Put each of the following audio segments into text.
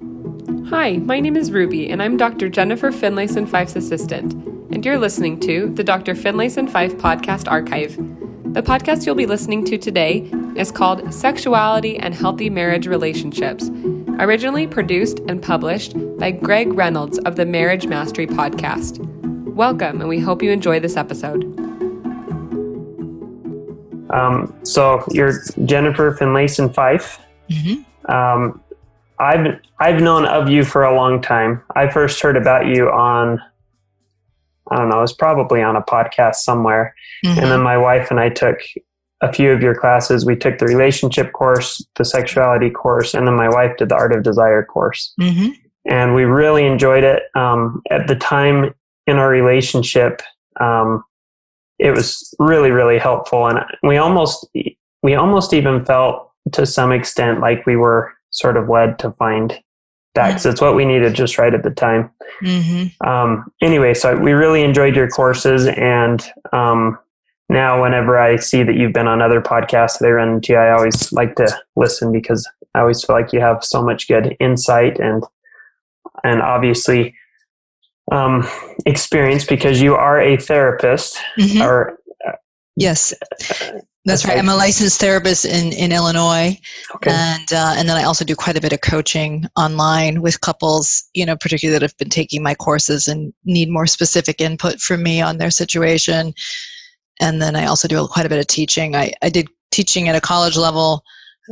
Hi, my name is Ruby, and I'm Dr. Jennifer Finlayson Fife's assistant, and you're listening to the Dr. Finlayson Fife Podcast Archive. The podcast you'll be listening to today is called Sexuality and Healthy Marriage Relationships, originally produced and published by Greg Reynolds of the Marriage Mastery Podcast. Welcome, and we hope you enjoy this episode. Um, so you're Jennifer Finlayson Fife. Mm-hmm. Um, I've I've known of you for a long time. I first heard about you on I don't know, it was probably on a podcast somewhere. Mm-hmm. And then my wife and I took a few of your classes. We took the relationship course, the sexuality course, and then my wife did the art of desire course. Mm-hmm. And we really enjoyed it. Um, at the time in our relationship, um, it was really, really helpful. And we almost, we almost even felt to some extent like we were sort of led to find that because it's what we needed just right at the time. Mm-hmm. Um, anyway, so we really enjoyed your courses, and um, now whenever I see that you've been on other podcasts that I run into, I always like to listen because I always feel like you have so much good insight and and obviously um, experience because you are a therapist Mhm. or Yes, that's right. I'm a licensed therapist in, in Illinois, okay. and uh, and then I also do quite a bit of coaching online with couples, you know, particularly that have been taking my courses and need more specific input from me on their situation. And then I also do quite a bit of teaching. I, I did teaching at a college level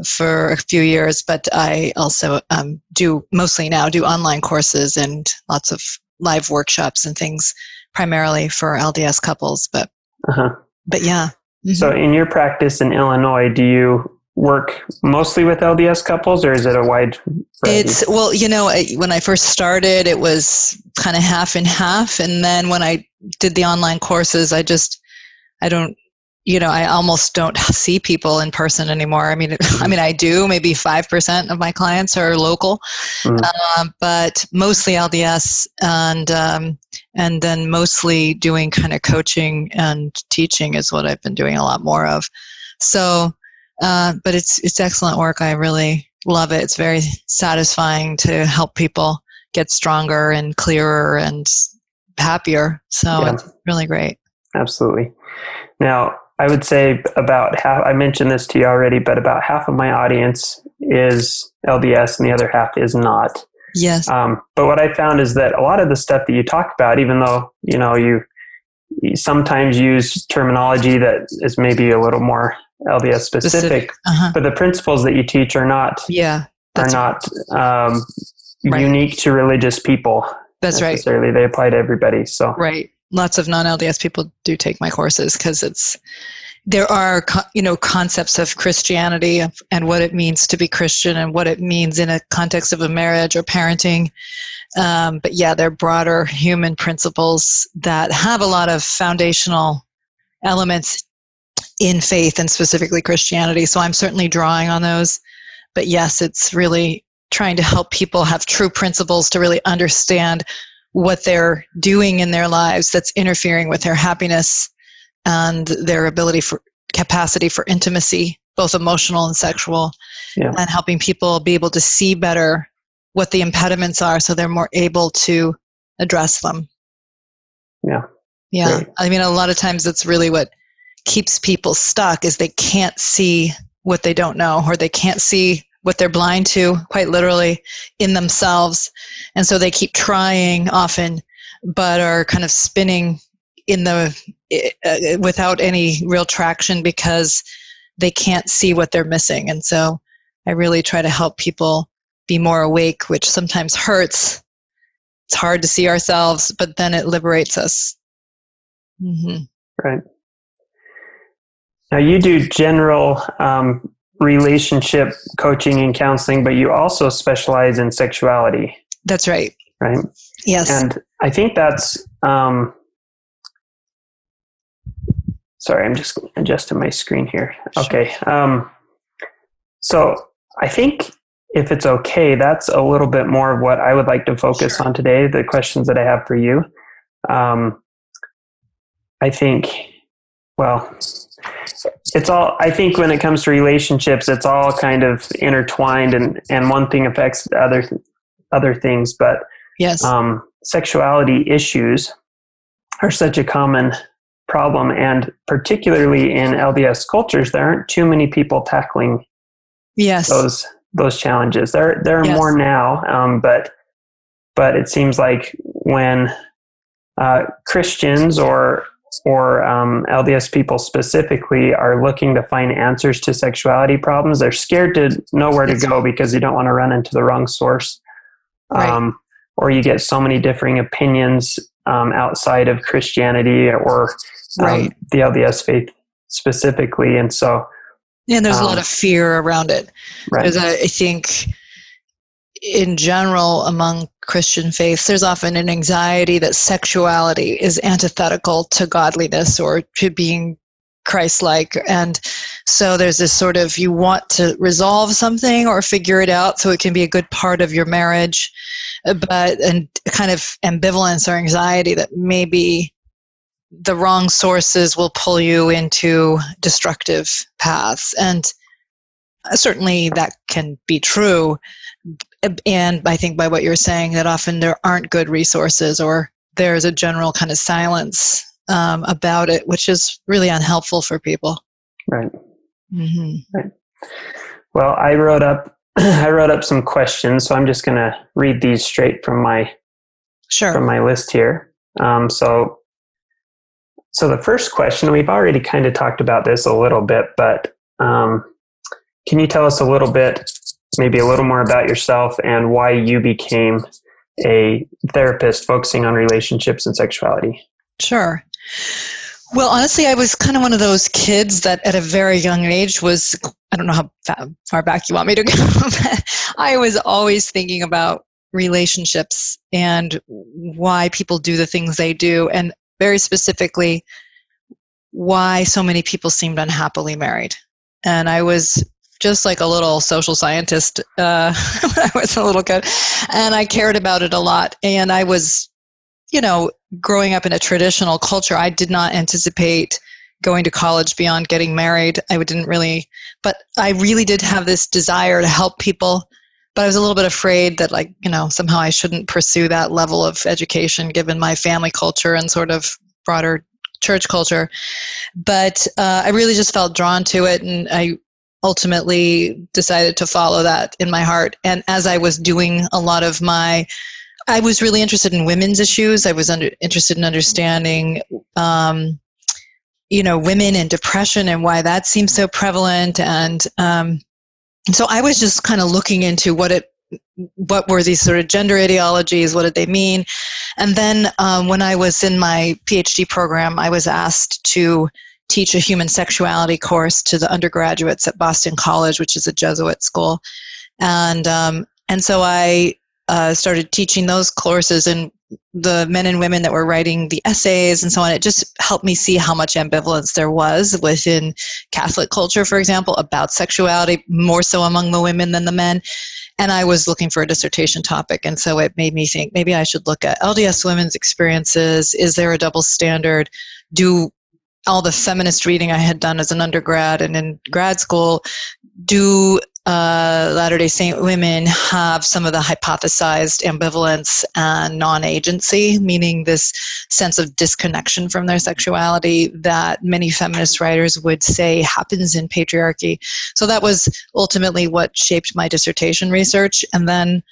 for a few years, but I also um, do mostly now do online courses and lots of live workshops and things, primarily for LDS couples. But uh-huh. but yeah. Mhm. So, in your practice in Illinois, do you work mostly with LDS couples, or is it a wide? variety? It's well, you know, when I first started, it was kind of half and half, and then when I did the online courses, I just, I don't, you know, I almost don't see people in person anymore. I mean, I mean, I do. Maybe five percent of my clients are local, Mm. um, but mostly LDS, and um, and then mostly doing kind of coaching and teaching is what I've been doing a lot more of. So, uh, but it's it's excellent work. I really love it. It's very satisfying to help people get stronger and clearer and happier. So Yeah. it's really great. Absolutely. Now, I would say about half, I mentioned this to you already, but about half of my audience is LDS and the other half is not. Yes. Um, but what I found is that a lot of the stuff that you talk about, even though, you know, you, you sometimes use terminology that is maybe a little more LDS specific, Specific. Uh-huh. but the principles that you teach are not, Yeah. are not um, Right. unique to religious people that's right. necessarily. They apply to everybody. So, Right. Lots of non-LDS people do take my courses because it's there are you know concepts of Christianity and- what it means to be Christian and what it means in a context of a marriage or parenting. Um, but yeah, they're broader human principles that have a lot of foundational elements in faith and specifically Christianity. So I'm certainly drawing on those. But yes, it's really trying to help people have true principles to really understand what they're doing in their lives that's interfering with their happiness and their ability for capacity for intimacy, both emotional and sexual, Yeah. and helping people be able to see better what the impediments are so they're more able to address them. Yeah. Yeah. Great. I mean, a lot of times that's really what keeps people stuck is they can't see what they don't know or they can't see what they're blind to quite literally in themselves. And so they keep trying often but are kind of spinning in the uh, without any real traction because they can't see what they're missing. And so i really try to help people be more awake which sometimes hurts. It's hard to see ourselves but then it liberates us. Hmm Right. Now you do general um, relationship coaching and counseling, but you also specialize in sexuality, that's right right? yes And I think that's. Um, sorry, I'm just adjusting my screen here. Okay. Um, so I think if it's okay, that's a little bit more of what I would like to focus Sure. on today. The questions that I have for you. Um, I think, well, it's all. I think when it comes to relationships, it's all kind of intertwined, and and one thing affects other other things, but yes, um, sexuality issues are such a common problem, and particularly in LDS cultures, there aren't too many people tackling yes, those those challenges. There there are Yes. more now, um, but but it seems like when uh, Christians or or um, LDS people specifically are looking to find answers to sexuality problems, they're scared to know where to go because you don't want to run into the wrong source. Right. Um, or you get so many differing opinions um, outside of Christianity or um, Right. the LDS faith specifically, and so and there's a um, lot of fear around it. right, a, I think, in general, among Christian faiths, there's often an anxiety that sexuality is antithetical to godliness or to being Christ like. And so there's this sort of you want to resolve something or figure it out so it can be a good part of your marriage, uh, but and kind of ambivalence or anxiety that maybe the wrong sources will pull you into destructive paths. And certainly that can be true and i think by what you're saying that often there aren't good resources or there's a general kind of silence um, about it which is really unhelpful for people right. Mm-hmm. Well, I wrote up I wrote up some questions, so I'm just going to read these straight from my sure from my list here. Um, so, so the first question we've already kind of talked about this a little bit, but um, can you tell us a little bit, maybe a little more about yourself and why you became a therapist focusing on relationships and sexuality? Sure. Well, honestly, I was kind of one of those kids that at a very young age was, I don't know how far back you want me to go, I was always thinking about relationships and why people do the things they do, and very specifically, why so many people seemed unhappily married. And I was just like a little social scientist uh, when I was a little kid, and I cared about it a lot. And I was you know, growing up in a traditional culture, I did not anticipate going to college beyond getting married. I didn't really, but I really did have this desire to help people. But I was a little bit afraid that, like, you know, somehow I shouldn't pursue that level of education given my family culture and sort of broader church culture. But uh, I really just felt drawn to it, and I ultimately decided to follow that in my heart. And as I was doing a lot of my I was really interested in women's issues. I was under, interested in understanding, um, you know, women and depression and why that seems so prevalent. And um, so I was just kind of looking into what it, what were these sort of gender ideologies? What did they mean? And then um, when I was in my PhD program, I was asked to teach a human sexuality course to the undergraduates at Boston College, which is a Jesuit school, and um, and so I uh, started teaching those courses and the men and women that were writing the essays and so on it just helped me see how much ambivalence there was within catholic culture for example about sexuality more so among the women than the men. And i was looking for a dissertation topic and so it made me think maybe i should look at lds women's experiences. Is there a double standard? Do all the feminist reading i had done as an undergrad and in grad school do uh, Latter day Saint women have some of the hypothesized ambivalence and non agency, meaning this sense of disconnection from their sexuality that many feminist writers would say happens in patriarchy. So that was ultimately what shaped my dissertation research. And then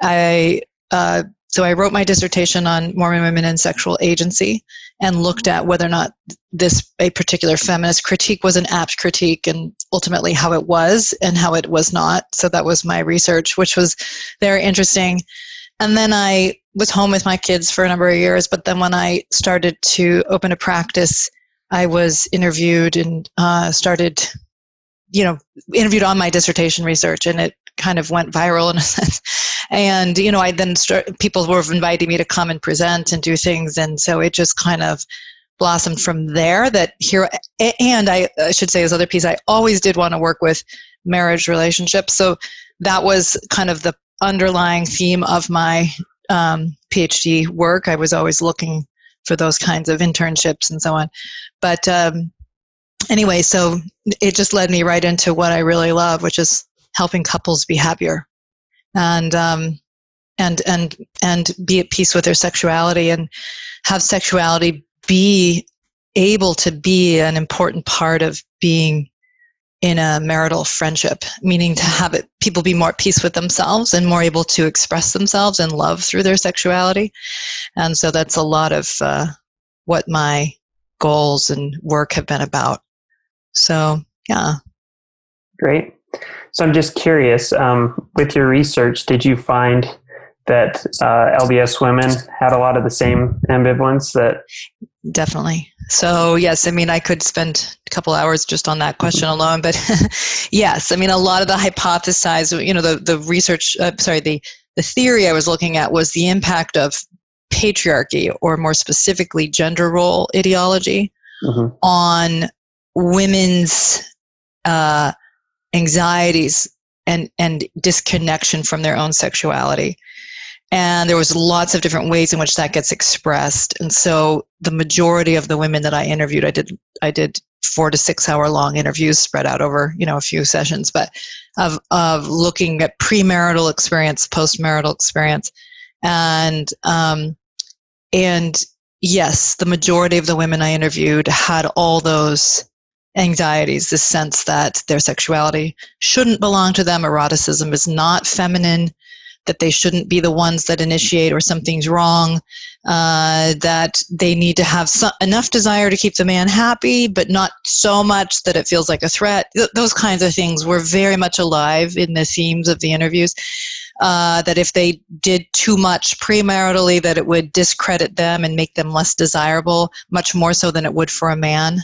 I uh, so I wrote my dissertation on Mormon women and sexual agency and looked at whether or not this a particular feminist critique was an apt critique and ultimately how it was and how it was not. So that was my research, which was very interesting. And then I was home with my kids for a number of years, but then when I started to open a practice, I was interviewed and uh, started, you know, interviewed on my dissertation research, and it kind of went viral in a sense. And you know, I then start people were inviting me to come and present and do things, and so it just kind of blossomed from there. That here, and I, I should say, as other piece, I always did want to work with marriage relationships, so that was kind of the underlying theme of my um, PhD work. I was always looking for those kinds of internships and so on. But um, anyway, so it just led me right into what I really love, which is helping couples be happier. And um, and and and be at peace with their sexuality and have sexuality be able to be an important part of being in a marital friendship meaning to have it people be more at peace with themselves and more able to express themselves and love through their sexuality. And so that's a lot of uh, what my goals and work have been about. So yeah. Great so i'm just curious um, with your research did you find that uh, LDS women had a lot of the same ambivalence that definitely so yes i mean i could spend a couple hours just on that question alone but yes i mean a lot of the hypothesized you know the, the research uh, sorry the, the theory i was looking at was the impact of patriarchy or more specifically gender role ideology mm-hmm. on women's uh, anxieties and, and disconnection from their own sexuality. And there was lots of different ways in which that gets expressed. And so the majority of the women that i interviewed i did i did four to six hour long interviews spread out over you know a few sessions but of of looking at premarital experience postmarital experience. And um and yes the majority of the women i interviewed had all those anxieties this sense that their sexuality shouldn't belong to them eroticism is not feminine that they shouldn't be the ones that initiate or something's wrong, uh, that they need to have enough desire to keep the man happy, but not so much that it feels like a threat. Th- those kinds of things were very much alive in the themes of the interviews. Uh, that if they did too much premaritally, that it would discredit them and make them less desirable, much more so than it would for a man.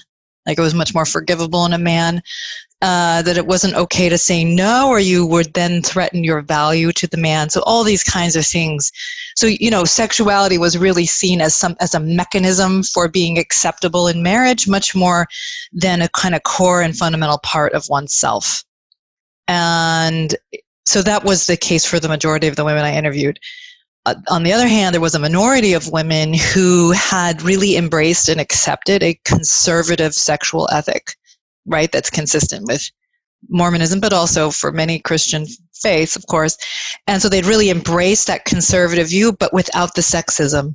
Like it was much more forgivable in a man uh, that it wasn't okay to say no, or you would then threaten your value to the man. So all these kinds of things. So you know, sexuality was really seen as some as a mechanism for being acceptable in marriage, much more than a kind of core and fundamental part of oneself. And so that was the case for the majority of the women I interviewed. Uh, on the other hand, there was a minority of women who had really embraced and accepted a conservative sexual ethic right? That's consistent with Mormonism, but also for many Christian faiths, of course. And so they'd really embrace that conservative view, but without the sexism.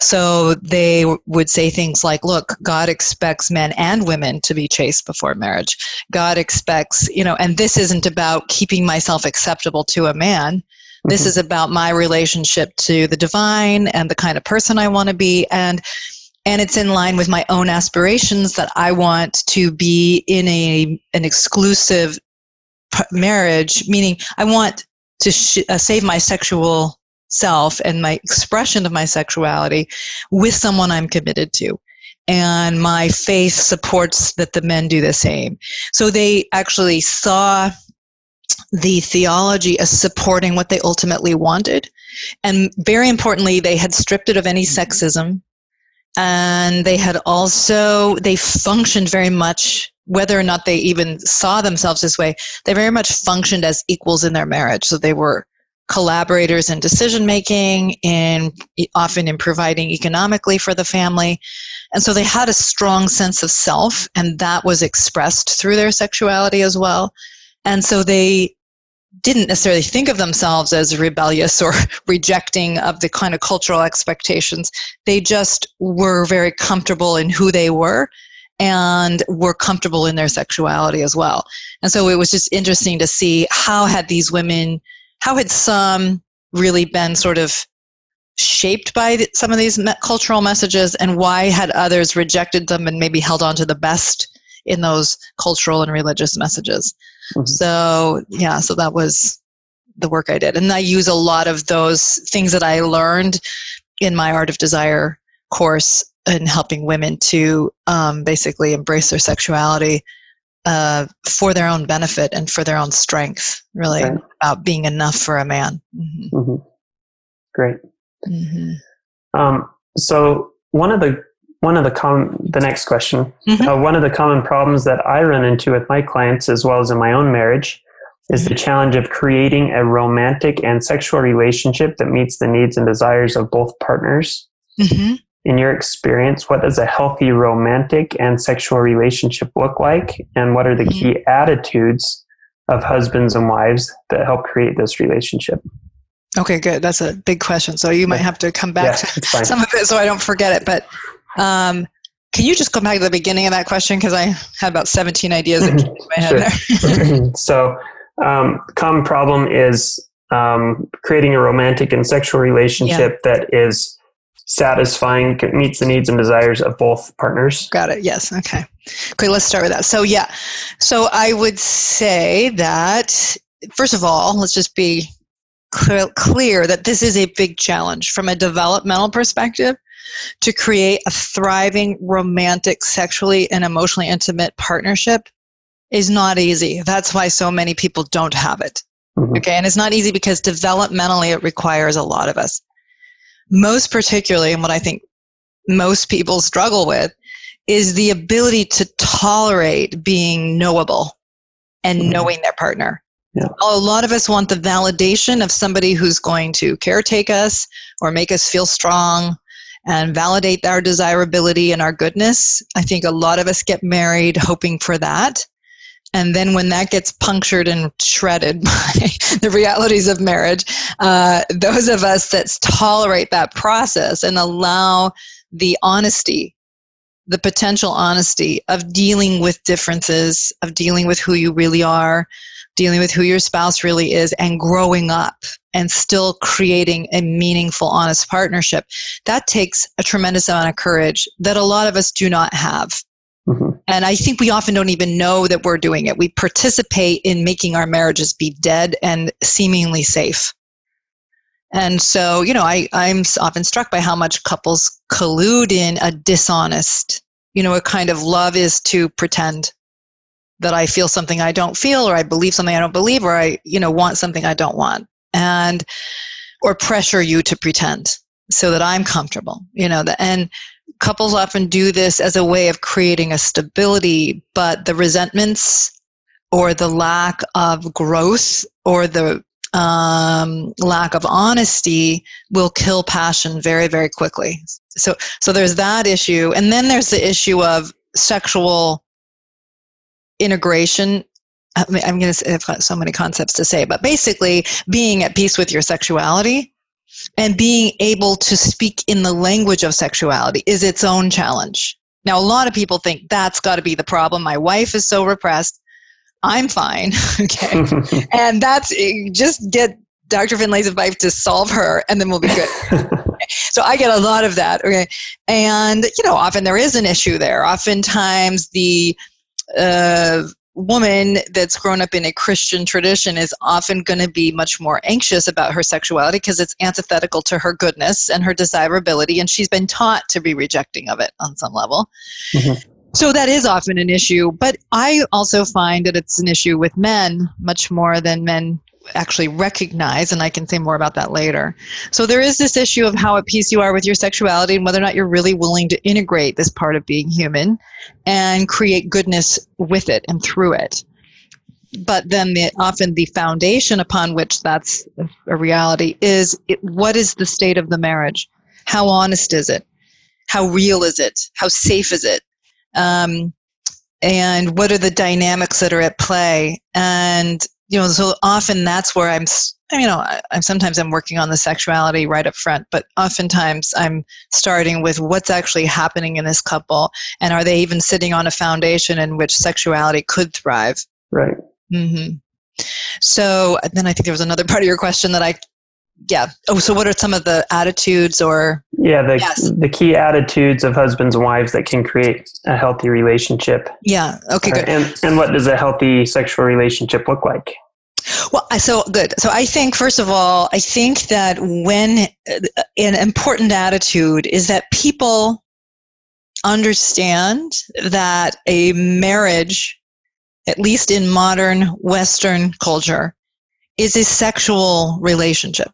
So they would say things like, look, God expects men and women to be chaste before marriage. God expects, you know, and this isn't about keeping myself acceptable to a man. This mm-hmm. is about my relationship to the divine and the kind of person I want to be. And and it's in line with my own aspirations that I want to be in a an exclusive marriage, meaning I want to sh- uh, save my sexual self and my expression of my sexuality with someone I'm committed to. And my faith supports that the men do the same. So they actually saw the theology as supporting what they ultimately wanted. And very importantly, they had stripped it of any mm-hmm. sexism. And they had also they functioned very much whether or not they even saw themselves this way they very much functioned as equals in their marriage. So they were collaborators in decision making in often in providing economically for the family. And so they had a strong sense of self and that was expressed through their sexuality as well and so they didn't necessarily think of themselves as rebellious or rejecting of the kind of cultural expectations. They just were very comfortable in who they were and were comfortable in their sexuality as well. And so it was just interesting to see how had these women, how had some really been sort of shaped by some of these cultural messages and why had others rejected them and maybe held on to the best in those cultural and religious messages. Mm-hmm. So, yeah, so that was the work I did. And I use a lot of those things that I learned in my Art of Desire course in helping women to um, basically embrace their sexuality uh, for their own benefit and for their own strength, really, right. about being enough for a man. Mm-hmm. Mm-hmm. Great. Mm-hmm. Um, so, one of the one of the com- the next question mm-hmm. uh, one of the common problems that i run into with my clients as well as in my own marriage is the challenge of creating a romantic and sexual relationship that meets the needs and desires of both partners mm-hmm. in your experience what does a healthy romantic and sexual relationship look like and what are the mm-hmm. key attitudes of husbands and wives that help create this relationship Okay, good. That's a big question. So you might have to come back Yeah, to some of it so I don't forget it. But um, can you just go back to the beginning of that question? Because I had about 17 ideas that came to my head there. so, um, common problem is um, creating a romantic and sexual relationship that is satisfying, meets the needs and desires of both partners. Got it. Yes. Okay. Okay, let's start with that. So, yeah. So I would say that, first of all, let's just be clear, clear that this is a big challenge from a developmental perspective to create a thriving, romantic, sexually and emotionally intimate partnership is not easy. That's why so many people don't have it. Mhm. Okay, and it's not easy because developmentally it requires a lot of us. Most particularly, and what I think most people struggle with, is the ability to tolerate being knowable and Mhm. knowing their partner. Yeah. A lot of us want the validation of somebody who's going to caretake us or make us feel strong and validate our desirability and our goodness. I think a lot of us get married hoping for that. And then when that gets punctured and shredded by the realities of marriage, uh, those of us that tolerate that process and allow the honesty, the potential honesty of dealing with differences, of dealing with who you really are, dealing with who your spouse really is, and growing up and still creating a meaningful, honest partnership, that takes a tremendous amount of courage that a lot of us do not have. Mhm. And I think we often don't even know that we're doing it. We participate in making our marriages be dead and seemingly safe. And so, you know, I, I'm often struck by how much couples collude in a dishonest, you know, a kind of love is to pretend that I feel something I don't feel, or I believe something I don't believe, or I, you know, want something I don't want. And, or pressure you to pretend so that I'm comfortable, you know, the, and couples often do this as a way of creating a stability, but the resentments or the lack of growth or the um, lack of honesty will kill passion very, very quickly. So, so there's that issue, and then there's the issue of sexual integration. I mean, I'm going to. Say I've got so many concepts to say, but basically, being at peace with your sexuality and being able to speak in the language of sexuality is its own challenge. Now, a lot of people think that's got to be the problem. My wife is so repressed. I'm fine. okay. and that's eh, just get Dr. Finlayson Fife to solve her, and then we'll be good. so I get a lot of that. Okay. And, you know, often there is an issue there. Oftentimes the uh, woman that's grown up in a Christian tradition is often going to be much more anxious about her sexuality because it's antithetical to her goodness and her desirability, and she's been taught to be rejecting of it on some level. Mhm. So that is often an issue, but I also find that it's an issue with men much more than men actually recognize, and I can say more about that later. So there is this issue of how at peace you are with your sexuality and whether or not you're really willing to integrate this part of being human and create goodness with it and through it. But then the, often the foundation upon which that's a reality is it, what is the state of the marriage? How honest is it? How real is it? How safe is it? Um, and what are the dynamics that are at play? And you know, so often that's where I'm. You know, I, I'm sometimes I'm working on the sexuality right up front, but oftentimes I'm starting with what's actually happening in this couple, and are they even sitting on a foundation in which sexuality could thrive? right. mm-hmm. So then I think there was another part of your question that I, yeah. Oh, so what are some of the attitudes or Yeah, the Yes. the key attitudes of husbands and wives that can create a healthy relationship. yeah? Okay, good. And and what does a healthy sexual relationship look like? Well, so good. So I think, first of all, I think that when uh, an important attitude is that people understand that a marriage, at least in modern Western culture, is a sexual relationship.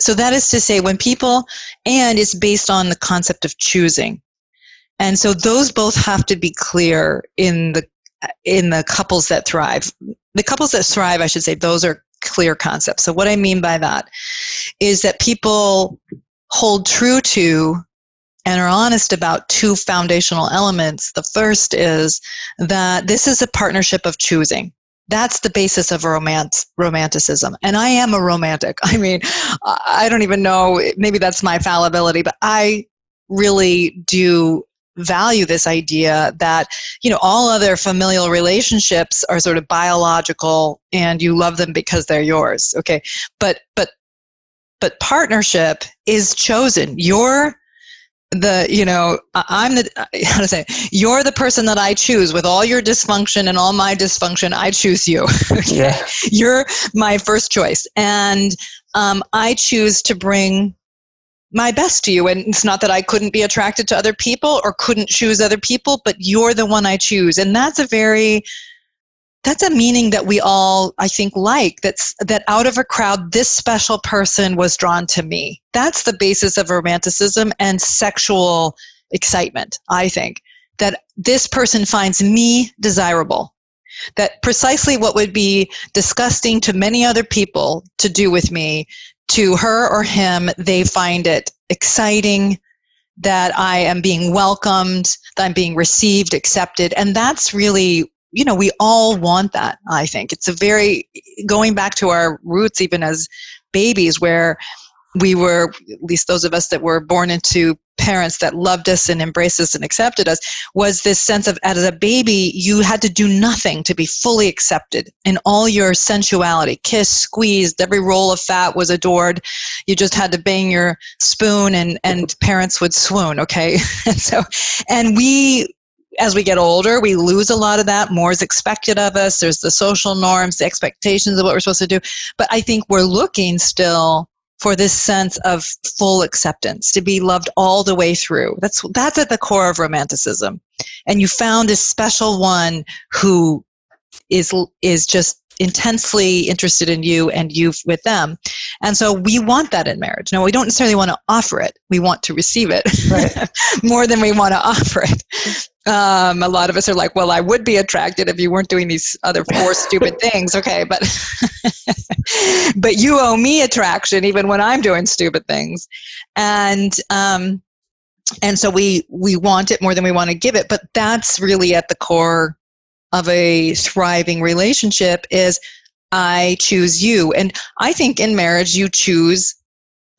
So that is to say, when people, and it's based on the concept of choosing. And so those both have to be clear in the in the couples that thrive the couples that thrive, I should say, those are clear concepts. So, what I mean by that is that people hold true to and are honest about two foundational elements. The first is that this is a partnership of choosing. That's the basis of romance, romanticism. And I am a romantic. I mean, I don't even know, maybe that's my fallibility, but I really do value this idea that you know all other familial relationships are sort of biological and you love them because they're yours okay but but but partnership is chosen you're the you know i'm the how to say you're the person that i choose. With all your dysfunction and all my dysfunction i choose you. Okay? yeah. you're my first choice. And um, i choose to bring my best to you. And it's not that i couldn't be attracted to other people or couldn't choose other people but you're the one i choose. And that's a very that's a meaning that we all i think like that's that out of a crowd this special person was drawn to me. That's the basis of romanticism and sexual excitement i think that this person finds me desirable. That precisely what would be disgusting to many other people to do with me to her or him they find it exciting that i am being welcomed that i'm being received accepted and that's really you know we all want that i think. It's a very going back to our roots even as babies where we were at least those of us that were born into parents that loved us and embraced us and accepted us was this sense of as a baby you had to do nothing to be fully accepted in all your sensuality. Kiss squeezed every roll of fat was adored. You just had to bang your spoon and and parents would swoon okay? And so and we as we get older, we lose a lot of that. More is expected of us. There's the social norms, the expectations of what we're supposed to do. But I think we're looking still for this sense of full acceptance, to be loved all the way through. That's that's at the core of romanticism. And you found a special one who is is just intensely interested in you and you with them. And so we want that in marriage. No, we don't necessarily want to offer it. We want to receive it right. more than we want to offer it. Um, a lot of us are like, well, I would be attracted if you weren't doing these other four stupid things. Okay, but but you owe me attraction even when I'm doing stupid things, and um, and so we we want it more than we want to give it. But that's really at the core of a thriving relationship is I choose you. And I think in marriage, you choose,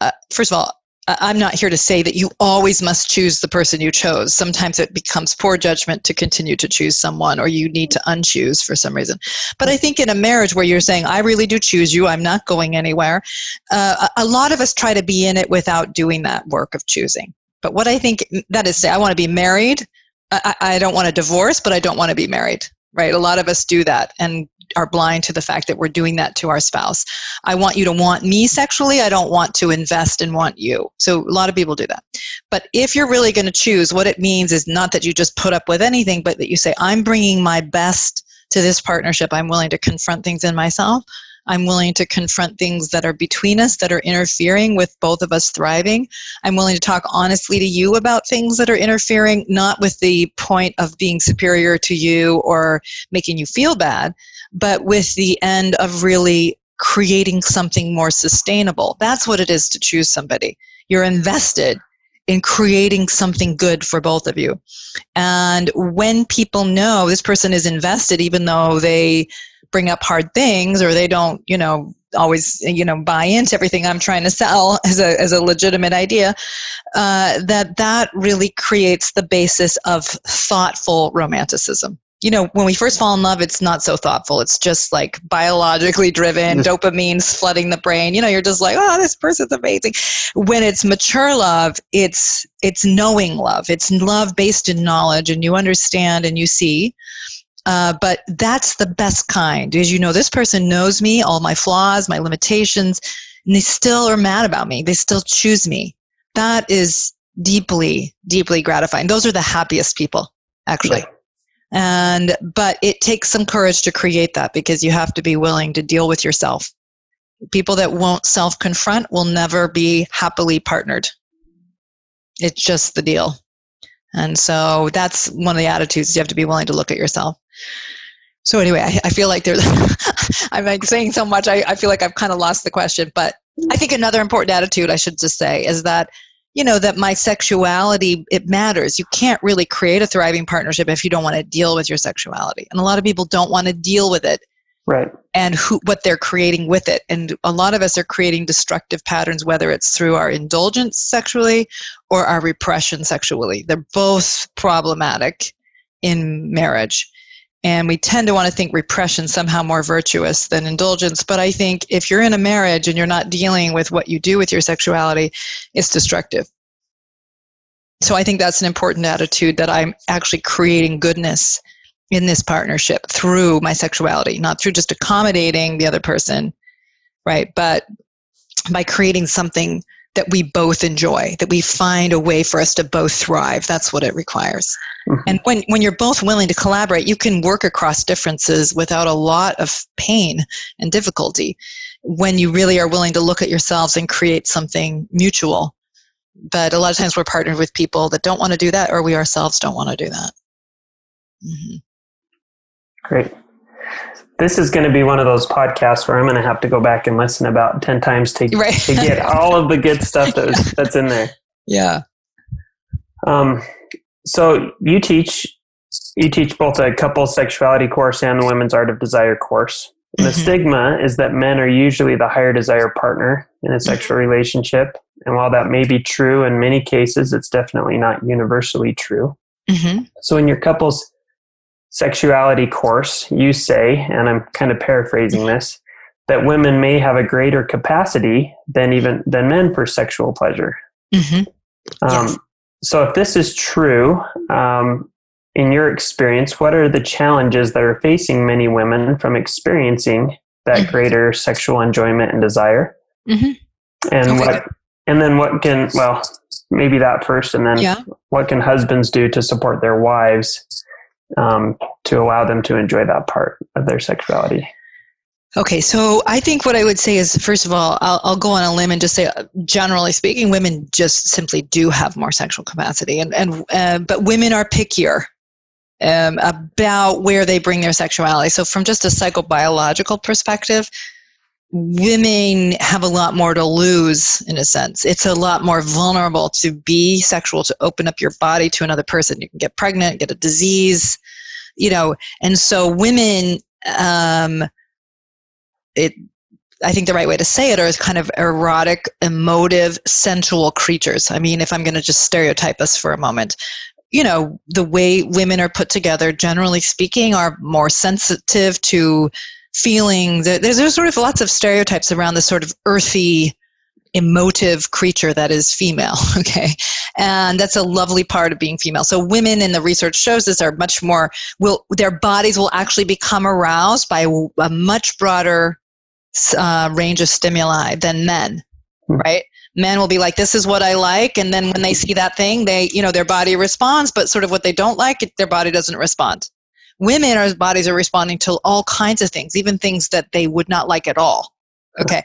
uh, first of all, I'm not here to say that you always must choose the person you chose. Sometimes it becomes poor judgment to continue to choose someone, or you need to unchoose for some reason. But I think in a marriage where you're saying, I really do choose you, I'm not going anywhere, uh, a lot of us try to be in it without doing that work of choosing. But what I think that is, say, I want to be married. I, I don't want a divorce, but I don't want to be married right? A lot of us do that and are blind to the fact that we're doing that to our spouse. I want you to want me sexually. I don't want to invest and want you. So a lot of people do that. But if you're really going to choose, what it means is not that you just put up with anything, but that you say, I'm bringing my best to this partnership. I'm willing to confront things in myself. I'm willing to confront things that are between us that are interfering with both of us thriving. I'm willing to talk honestly to you about things that are interfering, not with the point of being superior to you or making you feel bad, but with the end of really creating something more sustainable. That's what it is to choose somebody. You're invested in creating something good for both of you. And when people know this person is invested, even though they bring up hard things or they don't, you know, always, you know, buy into everything I'm trying to sell as a, as a legitimate idea, uh, that that really creates the basis of thoughtful romanticism you know, when we first fall in love, it's not so thoughtful. It's just like biologically driven, dopamine's flooding the brain. You know, you're just like, oh, this person's amazing. When it's mature love, it's it's knowing love. It's love based in knowledge, and you understand and you see. Uh, but that's the best kind because you know this person knows me, all my flaws, my limitations, and they still are mad about me. They still choose me. That is deeply, deeply gratifying. Those are the happiest people, actually. And but it takes some courage to create that because you have to be willing to deal with yourself. People that won't self confront will never be happily partnered. It's just the deal. And so that's one of the attitudes you have to be willing to look at yourself. So anyway, I, I feel like there's I'm like saying so much. I, I feel like I've kind of lost the question, but I think another important attitude I should just say is that you know that my sexuality it matters. You can't really create a thriving partnership if you don't want to deal with your sexuality and a lot of people don't want to deal with it right. and who what they're creating with it and a lot of us are creating destructive patterns whether it's through our indulgence sexually or our repression sexually. They're both problematic in marriage and we tend to want to think repression somehow more virtuous than indulgence. But i think if you're in a marriage and you're not dealing with what you do with your sexuality it's destructive. So i think that's an important attitude that i'm actually creating goodness in this partnership through my sexuality not through just accommodating the other person right? But by creating something that we both enjoy that we find a way for us to both thrive. That's what it requires. Mm-hmm. and when, when you're both willing to collaborate you can work across differences without a lot of pain and difficulty. When you really are willing to look at yourselves and create something mutual. But a lot of times we're partnered with people that don't want to do that or we ourselves don't want to do that. Mm-hmm. great this is going to be one of those podcasts where I'm going to have to go back and listen about 10 times to, right. to get all of the good stuff that's, that's in there. Yeah. Um, so you teach, you teach both a couple sexuality course and the women's art of desire course. And the mm-hmm. stigma is that men are usually the higher desire partner in a mm-hmm. sexual mm-hmm. relationship. And while that may be true in many cases, it's definitely not universally true. Mm-hmm. So in your couples sexuality course, you say, and I'm kind of paraphrasing this, that women may have a greater capacity than even than men for sexual pleasure. Mm-hmm. Um, yes. So, if this is true, um, in your experience, what are the challenges that are facing many women from experiencing that mm-hmm. greater sexual enjoyment and desire? Mm-hmm. And okay. what, and then what can well maybe that first, and then yeah. what can husbands do to support their wives um, to allow them to enjoy that part of their sexuality. Okay, so I think what I would say is, first of all, I'll, I'll, go on a limb and just say, uh, generally speaking, women just simply do have more sexual capacity, and and uh, but women are pickier um, about where they bring their sexuality. So, from just a psychobiological perspective, women have a lot more to lose in a sense. It's a lot more vulnerable to be sexual, to open up your body to another person. You can get pregnant, get a disease, you know, and so women, um, it, I think the right way to say it are kind of erotic, emotive, sensual creatures. I mean, if I'm going to just stereotype us for a moment, you know, the way women are put together, generally speaking, are more sensitive to feeling that there's, there's sort of lots of stereotypes around this sort of earthy emotive creature that is female okay? And that's a lovely part of being female. So women in the research shows this are much more will their bodies will actually become aroused by a much broader uh, range of stimuli than men hmm. right? Men will be like this is what i like and then when they see that thing they you know their body responds but sort of what they don't like their body doesn't respond women our bodies are responding to all kinds of things even things that they would not like at all. Okay?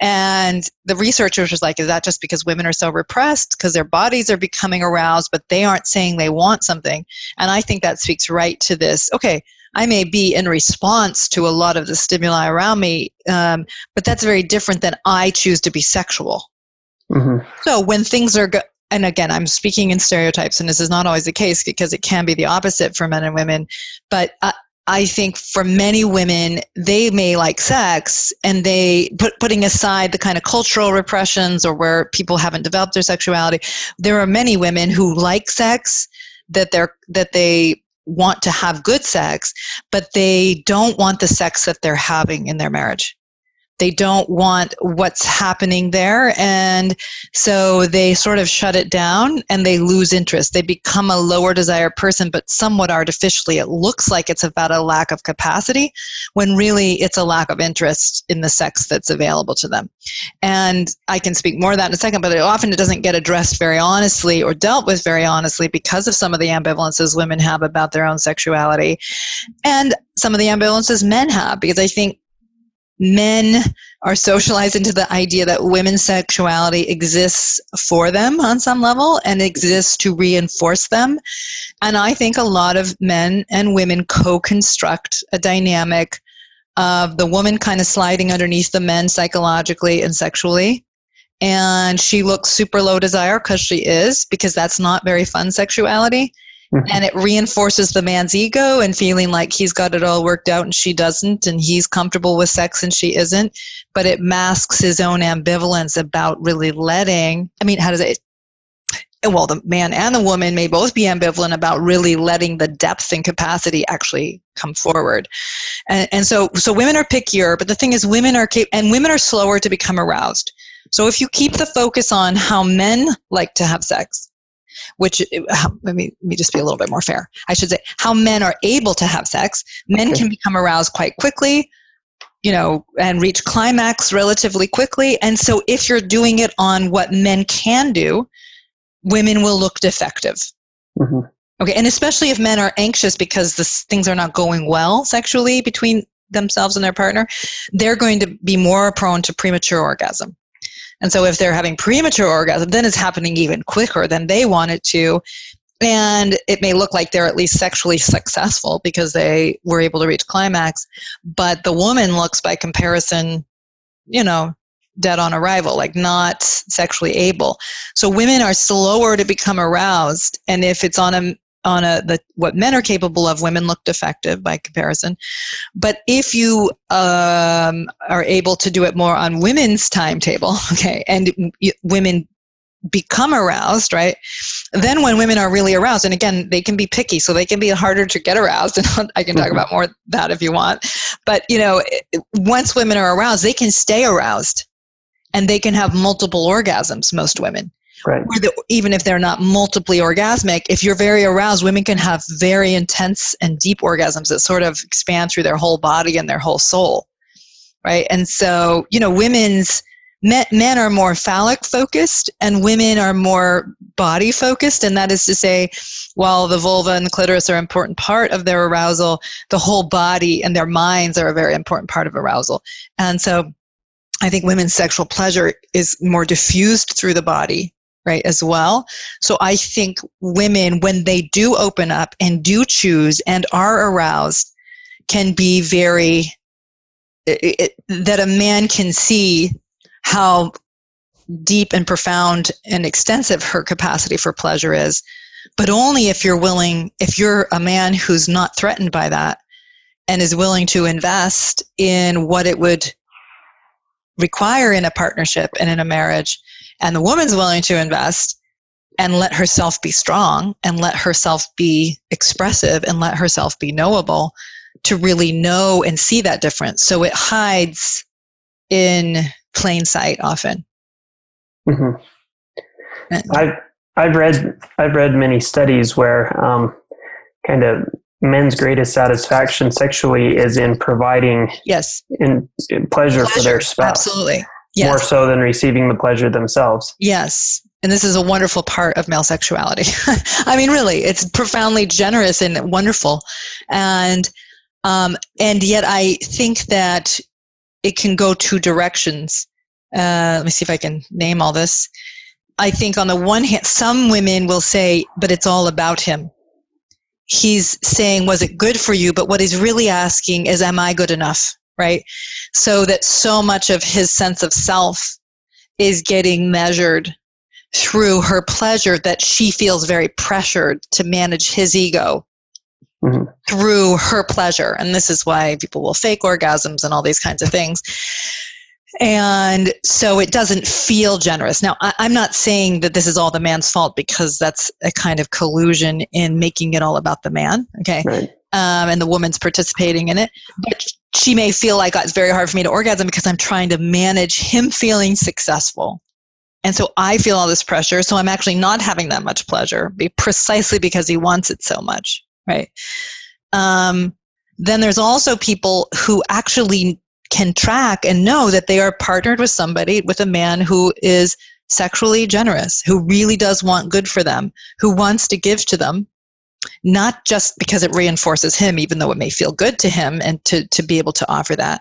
And the researchers was like is that just because women are so repressed? Because their bodies are becoming aroused but they aren't saying they want something. And i think that speaks right to this okay i may be in response to a lot of the stimuli around me um, but that's very different than i choose to be sexual. Mm-hmm. so when things are go- and again, I'm speaking in stereotypes, and this is not always the case because it can be the opposite for men and women. But I think for many women, they may like sex, and they put putting aside the kind of cultural repressions or where people haven't developed their sexuality. There are many women who like sex that they're that they want to have good sex, but they don't want the sex that they're having in their marriage they don't want what's happening there. And so they sort of shut it down and they lose interest. They become a lower desire person but somewhat artificially. It looks like it's about a lack of capacity when really it's a lack of interest in the sex that's available to them. And i can speak more of that in a second but it often it doesn't get addressed very honestly or dealt with very honestly because of some of the ambivalences women have about their own sexuality and some of the ambivalences men have because i think men are socialized into the idea that women's sexuality exists for them on some level and exists to reinforce them. And I think a lot of men and women co construct a dynamic of the woman kind of sliding underneath the men psychologically and sexually. And she looks super low desire because she is, because that's not very fun sexuality. And it reinforces the man's ego and feeling like he's got it all worked out and she doesn't, and he's comfortable with sex and she isn't. But it masks his own ambivalence about really letting, I mean, how does it? Well, the man and the woman may both be ambivalent about really letting the depth and capacity actually come forward. And, and so, so women are pickier, but the thing is, women are, and women are slower to become aroused. So if you keep the focus on how men like to have sex, which uh, let me, let me just be a little bit more fair. I should say how men are able to have sex. Men okay. can become aroused quite quickly, you know, and reach climax relatively quickly. And so if you're doing it on what men can do, women will look defective. Mm-hmm. Okay, and especially if men are anxious because the things are not going well sexually between themselves and their partner, they're going to be more prone to premature orgasm. And so if they're having premature orgasm, then it's happening even quicker than they want it to. And it may look like they're at least sexually successful because they were able to reach climax, but the woman looks by comparison, you know, dead on arrival, like not sexually able. So women are slower to become aroused. And if it's on a on a the what men are capable of women look defective by comparison. But if you um, are able to do it more on women's timetable okay and women become aroused right then when women are really aroused and again they can be picky so they can be harder to get aroused and i can talk mm-hmm. about more that if you want. But you know once women are aroused they can stay aroused and they can have multiple orgasms most women Right. The, even if they're not multiply orgasmic, if you're very aroused, women can have very intense and deep orgasms that sort of expand through their whole body and their whole soul. Right. And so, you know, women's men, men are more phallic focused and women are more body focused. And that is to say, while the vulva and the clitoris are an important part of their arousal, the whole body and their minds are a very important part of arousal. And so, I think women's sexual pleasure is more diffused through the body right as well. So i think women when they do open up and do choose and are aroused can be very it, it, that a man can see how deep and profound and extensive her capacity for pleasure is. But only if you're willing if you're a man who's not threatened by that and is willing to invest in what it would require in a partnership and in a marriage and the woman's willing to invest and let herself be strong and let herself be expressive and let herself be knowable to really know and see that difference. So it hides in plain sight often. Mm-hmm. I've I've read I've read many studies where um, kind of men's greatest satisfaction sexually is in providing yes in, in pleasure, pleasure, for their spouse. Absolutely yes. more so than receiving the pleasure themselves. Yes. And this is a wonderful part of male sexuality. I mean, really, it's profoundly generous and wonderful. And um, and yet I think that it can go two directions. Uh, let me see if I can name all this. I think on the one hand, some women will say, but it's all about him. He's saying, was it good for you? But what he's really asking is, am I good enough? Right? So that so much of his sense of self is getting measured through her pleasure that she feels very pressured to manage his ego mm-hmm. through her pleasure. And this is why people will fake orgasms and all these kinds of things. And so it doesn't feel generous. Now, I, am not saying that this is all the man's fault because that's a kind of collusion in making it all about the man. Okay. Right um, and the woman's participating in it. But she may feel like it's very hard for me to orgasm because I'm trying to manage him feeling successful. And so I feel all this pressure. So I'm actually not having that much pleasure precisely because he wants it so much, right? Um, then there's also people who actually can track and know that they are partnered with somebody, with a man who is sexually generous, who really does want good for them, who wants to give to them, not just because it reinforces him, even though it may feel good to him and to, to be able to offer that,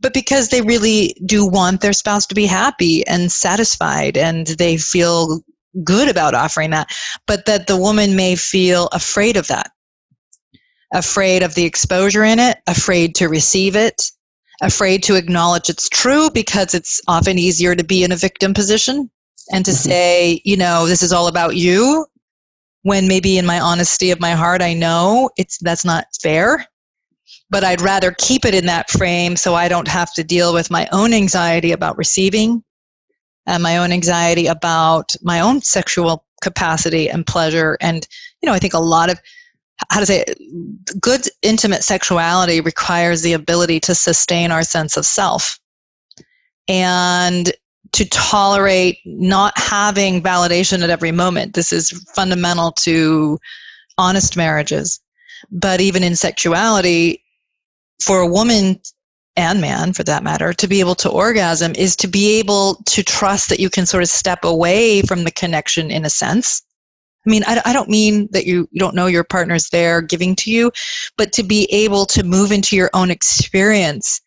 but because they really do want their spouse to be happy and satisfied and they feel good about offering that, but that the woman may feel afraid of that. Afraid of the exposure in it, afraid to receive it, afraid to acknowledge it's true because it's often easier to be in a victim position and to mm-hmm. say, you know, this is all about you when maybe in my honesty of my heart I know it's that's not fair but I'd rather keep it in that frame so I don't have to deal with my own anxiety about receiving and my own anxiety about my own sexual capacity and pleasure. And you know I think a lot of how to say it, good intimate sexuality requires the ability to sustain our sense of self. And to tolerate not having validation at every moment. This is fundamental to honest marriages. But even in sexuality, for a woman and man for that matter, to be able to orgasm is to be able to trust that you can sort of step away from the connection in a sense. I mean, I, I don't mean that you, you don't know your partner's there giving to you, but to be able to move into your own experience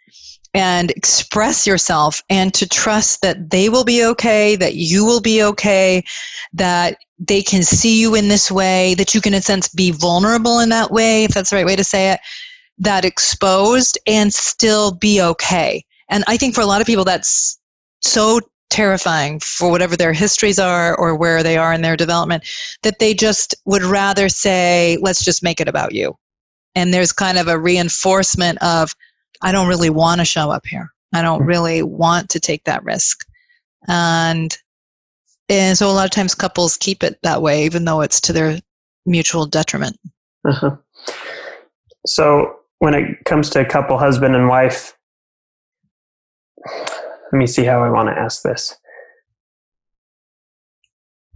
and express yourself and to trust that they will be okay, that you will be okay, that they can see you in this way, that you can, in a sense, be vulnerable in that way, if that's the right way to say it, that exposed and still be okay. And I think for a lot of people, that's so terrifying for whatever their histories are or where they are in their development that they just would rather say, let's just make it about you. And there's kind of a reinforcement of, I don't really want to show up here. I don't really want to take that risk. And and so a lot of times couples keep it that way, even though it's to their mutual detriment. Uh-huh. So when it comes to a couple, husband and wife, let me see how I want to ask this.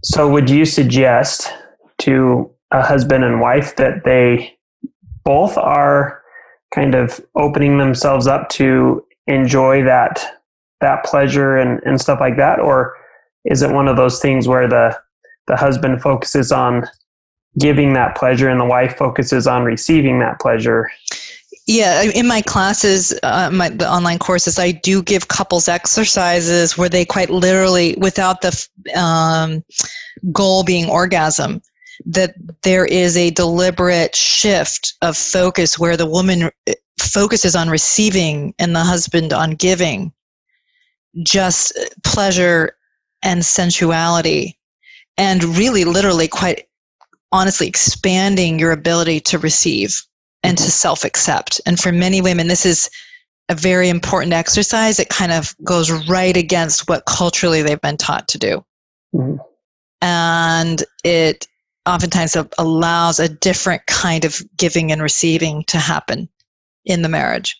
So would you suggest to a husband and wife that they both are kind of opening themselves up to enjoy that that pleasure and, and stuff like that? Or is it one of those things where the the husband focuses on giving that pleasure and the wife focuses on receiving that pleasure? Yeah in my classes uh, my the online courses i do give couples exercises where they quite literally without the um, goal being orgasm that there is a deliberate shift of focus where the woman eh, focuses on receiving and the husband on giving. Just pleasure and sensuality. And really literally quite honestly expanding your ability to receive and to self accept and for many women this is a very important exercise. It kind of goes right against what culturally they've been taught to do. Mm-hmm. and it oftentimes allows a different kind of giving and receiving to happen in the marriage.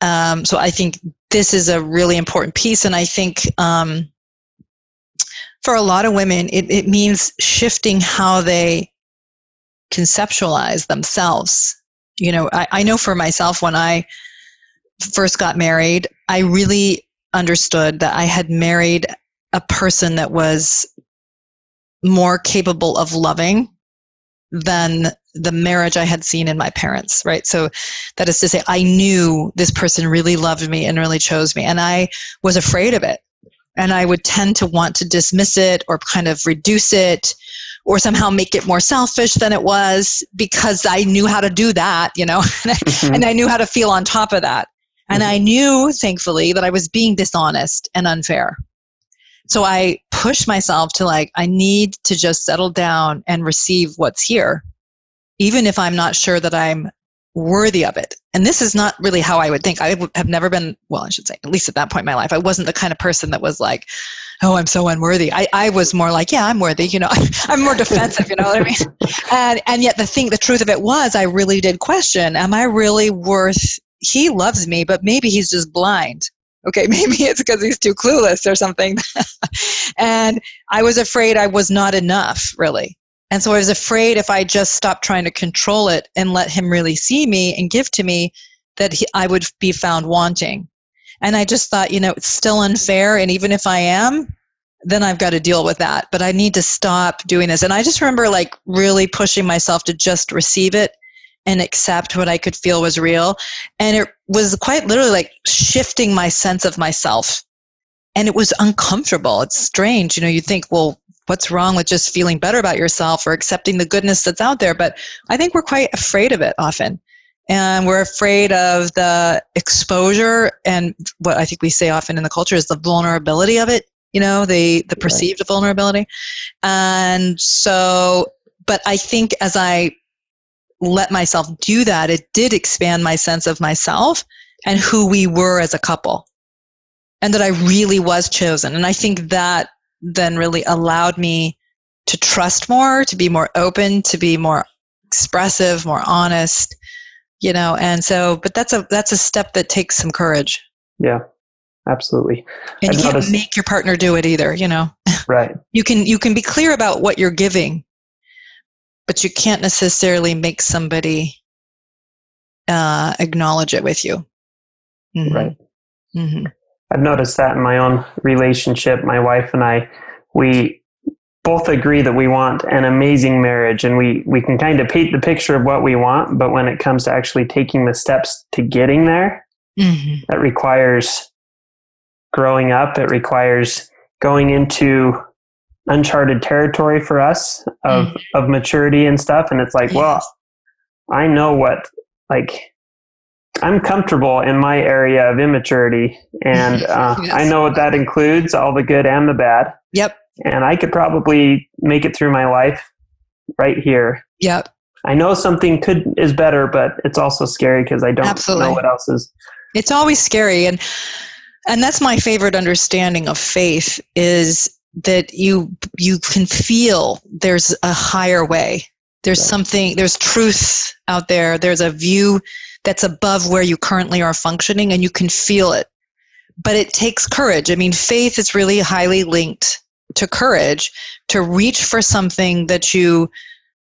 Um, so I think this is a really important piece, and I think um, for a lot of women, it, it means shifting how they conceptualize themselves. You know, I, I know for myself when I first got married, I really understood that I had married a person that was more capable of loving than the marriage I had seen in my parents, right? So that is to say, I knew this person really loved me and really chose me, and I was afraid of it. And I would tend to want to dismiss it or kind of reduce it or somehow make it more selfish than it was because I knew how to do that, you know, mm-hmm. and I knew how to feel on top of that. And mm-hmm. I knew, thankfully, that I was being dishonest and unfair. So I push myself to like, I need to just settle down and receive what's here, even if I'm not sure that I'm worthy of it. And this is not really how I would think. I have never been, well, I should say, at least at that point in my life, I wasn't the kind of person that was like, oh, I'm so unworthy. I, I was more like, yeah, I'm worthy. You know, I'm more defensive. You know what I mean? And and yet the thing, the truth of it was, I really did question: Am I really worth? He loves me, but maybe he's just blind okay, maybe it's because he's too clueless or something. and I was afraid I was not enough, really. And so I was afraid if I just stopped trying to control it and let him really see me and give to me, that he, I would be found wanting. And I just thought, you know, it's still unfair. And even if I am, then I've got to deal with that. But I need to stop doing this. And I just remember like really pushing myself to just receive it and accept what I could feel was real. And it was quite literally like shifting my sense of myself. And it was uncomfortable. It's strange. You know, you think, well, what's wrong with just feeling better about yourself or accepting the goodness that's out there? But I think we're quite afraid of it often. And we're afraid of the exposure and what I think we say often in the culture is the vulnerability of it, you know, the, the perceived vulnerability. And so but I think as I let myself do that, it did expand my sense of myself and who we were as a couple. And that I really was chosen. And I think that then really allowed me to trust more, to be more open, to be more expressive, more honest, you know, and so but that's a that's a step that takes some courage. Yeah. Absolutely. And I've you can't noticed, make your partner do it either, you know. Right. you can you can be clear about what you're giving, but you can't necessarily make somebody uh, acknowledge it with you. Mm-hmm. Right. Mm-hmm. I've noticed that in my own relationship. My wife and I, we both agree that we want an amazing marriage and we, we can kind of paint the picture of what we want, but when it comes to actually taking the steps to getting there, mm-hmm. that requires growing up. It requires going into uncharted territory for us of, mm-hmm. of maturity and stuff. And it's like, yes. well, I know what, like, I'm comfortable in my area of immaturity, and uh, yes. I know what that includes all the good and the bad. Yep. And I could probably make it through my life right here. Yep. I know something could is better, but it's also scary because I don't Absolutely. know what else is. It's always scary, and and that's my favorite understanding of faith is that you you can feel there's a higher way. There's something. There's truth out there. There's a view that's above where you currently are functioning and you can feel it. But it takes courage. I mean, faith is really highly linked to courage to reach for something that you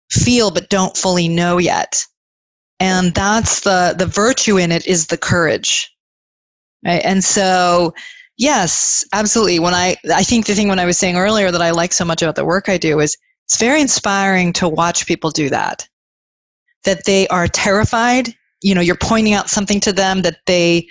feel but don't fully know yet. And that's the the virtue in it is the courage. Right? And so yes, absolutely. When I I think the thing when I was saying earlier that I like so much about the work I do is it's very inspiring to watch people do that. That they are terrified you know you're pointing out something to them that they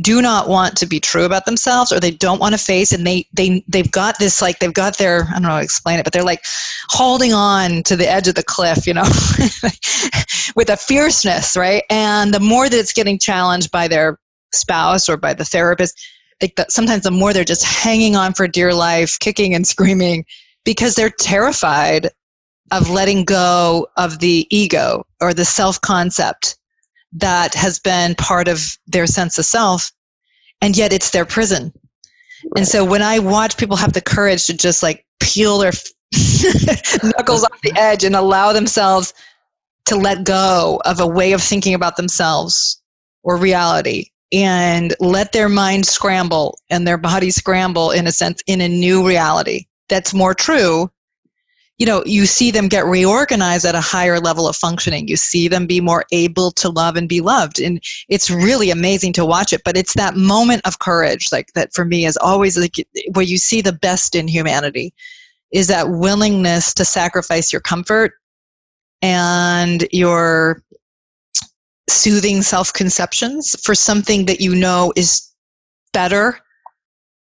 do not want to be true about themselves or they don't want to face and they they they've got this like they've got their I don't know how to explain it but they're like holding on to the edge of the cliff you know with a fierceness right and the more that it's getting challenged by their spouse or by the therapist think that sometimes the more they're just hanging on for dear life kicking and screaming because they're terrified of letting go of the ego or the self concept that has been part of their sense of self and yet it's their prison right. and so when i watch people have the courage to just like peel their knuckles off the edge and allow themselves to let go of a way of thinking about themselves or reality and let their mind scramble and their body scramble in a sense in a new reality that's more true you know, you see them get reorganized at a higher level of functioning. You see them be more able to love and be loved. And it's really amazing to watch it. But it's that moment of courage, like that for me is always like where you see the best in humanity is that willingness to sacrifice your comfort and your soothing self conceptions for something that you know is better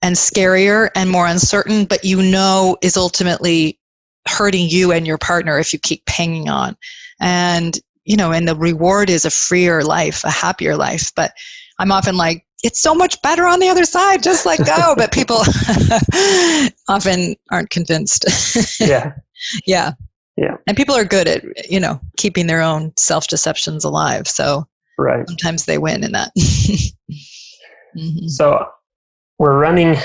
and scarier and more uncertain, but you know is ultimately hurting you and your partner if you keep hanging on. And, you know, and the reward is a freer life, a happier life. But I'm often like, it's so much better on the other side, just let go. but people often aren't convinced. yeah. Yeah. Yeah. And people are good at, you know, keeping their own self deceptions alive. So right. sometimes they win in that. mm-hmm. So we're running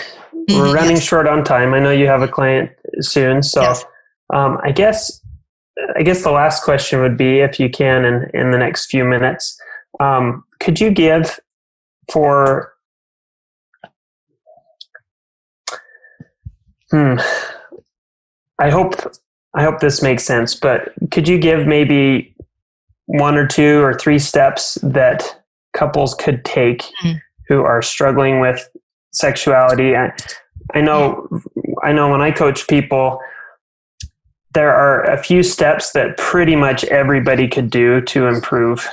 we're mm-hmm, running yes. short on time. I know you have a client soon, so yes. Um, I guess I guess the last question would be, if you can, in in the next few minutes, um, could you give for hmm, I hope I hope this makes sense, but could you give maybe one or two or three steps that couples could take mm. who are struggling with sexuality? I, I know I know when I coach people, there are a few steps that pretty much everybody could do to improve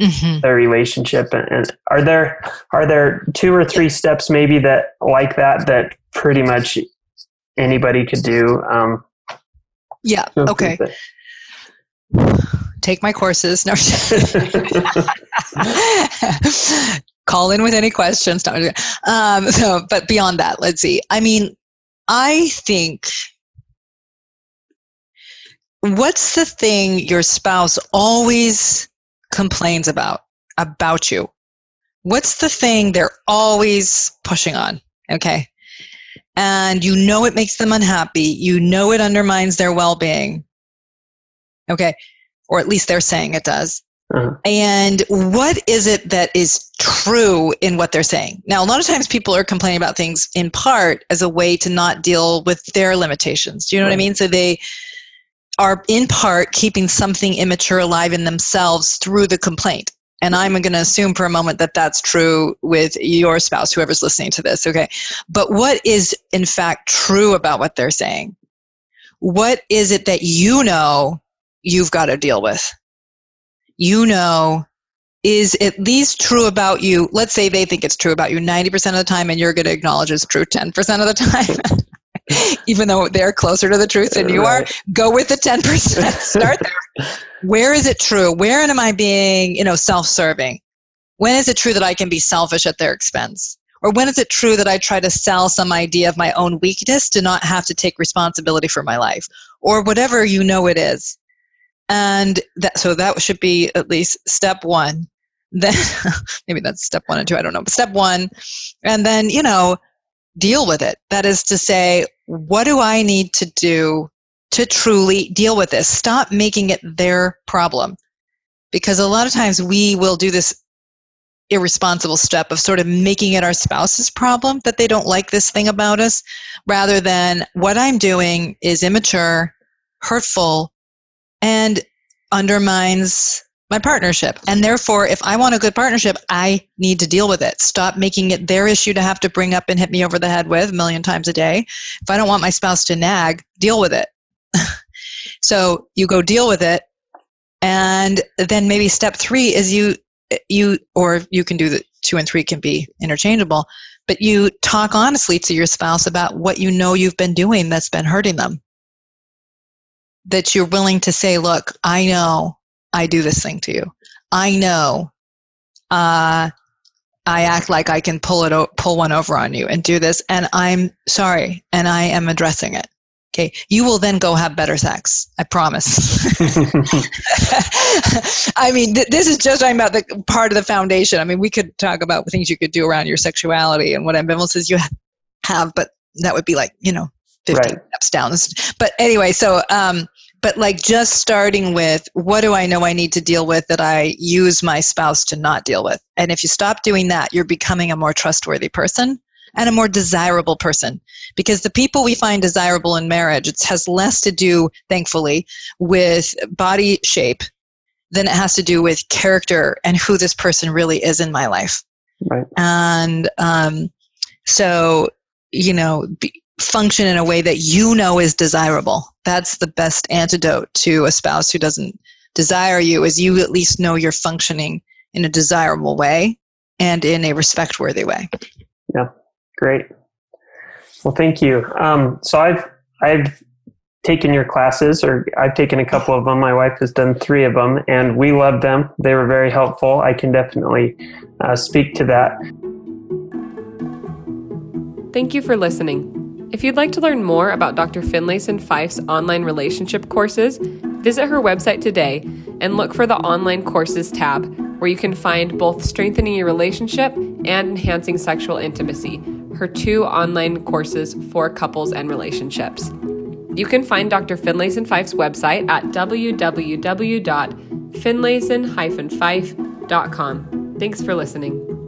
mm-hmm. their relationship and, and, are there are there two or three steps maybe that like that that pretty much anybody could do um, yeah okay take my courses no call in with any questions um, so but beyond that let's see i mean i think what's the thing your spouse always complains about about you? What's the thing they're always pushing on? Okay. And you know it makes them unhappy. You know it undermines their well being. Okay. Or at least they're saying it does. Uh-huh. And what is it that is true in what they're saying? Now, a lot of times people are complaining about things in part as a way to not deal with their limitations. Do you know right. what I mean? So they are in part keeping something immature alive in themselves through the complaint. And I'm going to assume for a moment that that's true with your spouse, whoever's listening to this, okay? But what is in fact true about what they're saying? What is it that you know you've got to deal with? You know is at least true about you. Let's say they think it's true about you 90% of the time, and you're going to acknowledge it's true 10% of the time. even though they're closer to the truth than you right. are go with the 10% start there. Where is it true? Where am i being you know self-serving? When is it true that i can be selfish at their expense? Or when is it true that i try to sell some idea of my own weakness to not have to take responsibility for my life? Or whatever you know it is. And that so that should be at least step one. Then maybe that's step one and two i don't know but step one. And then you know deal with it. That is to say, what do I need to do to truly deal with this? Stop making it their problem. Because a lot of times we will do this irresponsible step of sort of making it our spouse's problem that they don't like this thing about us, rather than what I'm doing is immature, hurtful, and undermines my partnership. And therefore, if I want a good partnership, I need to deal with it. Stop making it their issue to have to bring up and hit me over the head with a million times a day. If I don't want my spouse to nag, deal with it. so you go deal with it. And then maybe step three is you, you, or you can do the two and three can be interchangeable, but you talk honestly to your spouse about what you know you've been doing that's been hurting them. That you're willing to say, look, I know I do this thing to you. I know uh, I act like I can pull it o- pull one over on you and do this, and I'm sorry, and I am addressing it. Okay, you will then go have better sex. I promise. I mean, th- this is just talking about the part of the foundation. I mean, we could talk about things you could do around your sexuality and what ambivalences you have, but that would be like you know 50 right. steps down. But anyway, so um, but like just starting with what do I know I need to deal with that I use my spouse to not deal with? And if you stop doing that, you're becoming a more trustworthy person and a more desirable person. Because the people we find desirable in marriage, it has less to do, thankfully, with body shape than it has to do with character and who this person really is in my life. Right. And um, so, you know, be, function in a way that you know is desirable. That's the best antidote to a spouse who doesn't desire you is you at least know you're functioning in a desirable way and in a respect worthy way. Yeah. Great. Well, thank you. Um, so I've I've taken your classes, or I've taken a couple of them. My wife has done three of them, and we love them. They were very helpful. I can definitely uh, speak to that. Thank you for listening. If you'd like to learn more about Dr. Finlayson Fife's online relationship courses, visit her website today and look for the Online Courses tab, where you can find both Strengthening Your Relationship and Enhancing Sexual Intimacy, her two online courses for couples and relationships. You can find Dr. Finlayson Fife's website at www.finlayson-fife.com. Thanks for listening.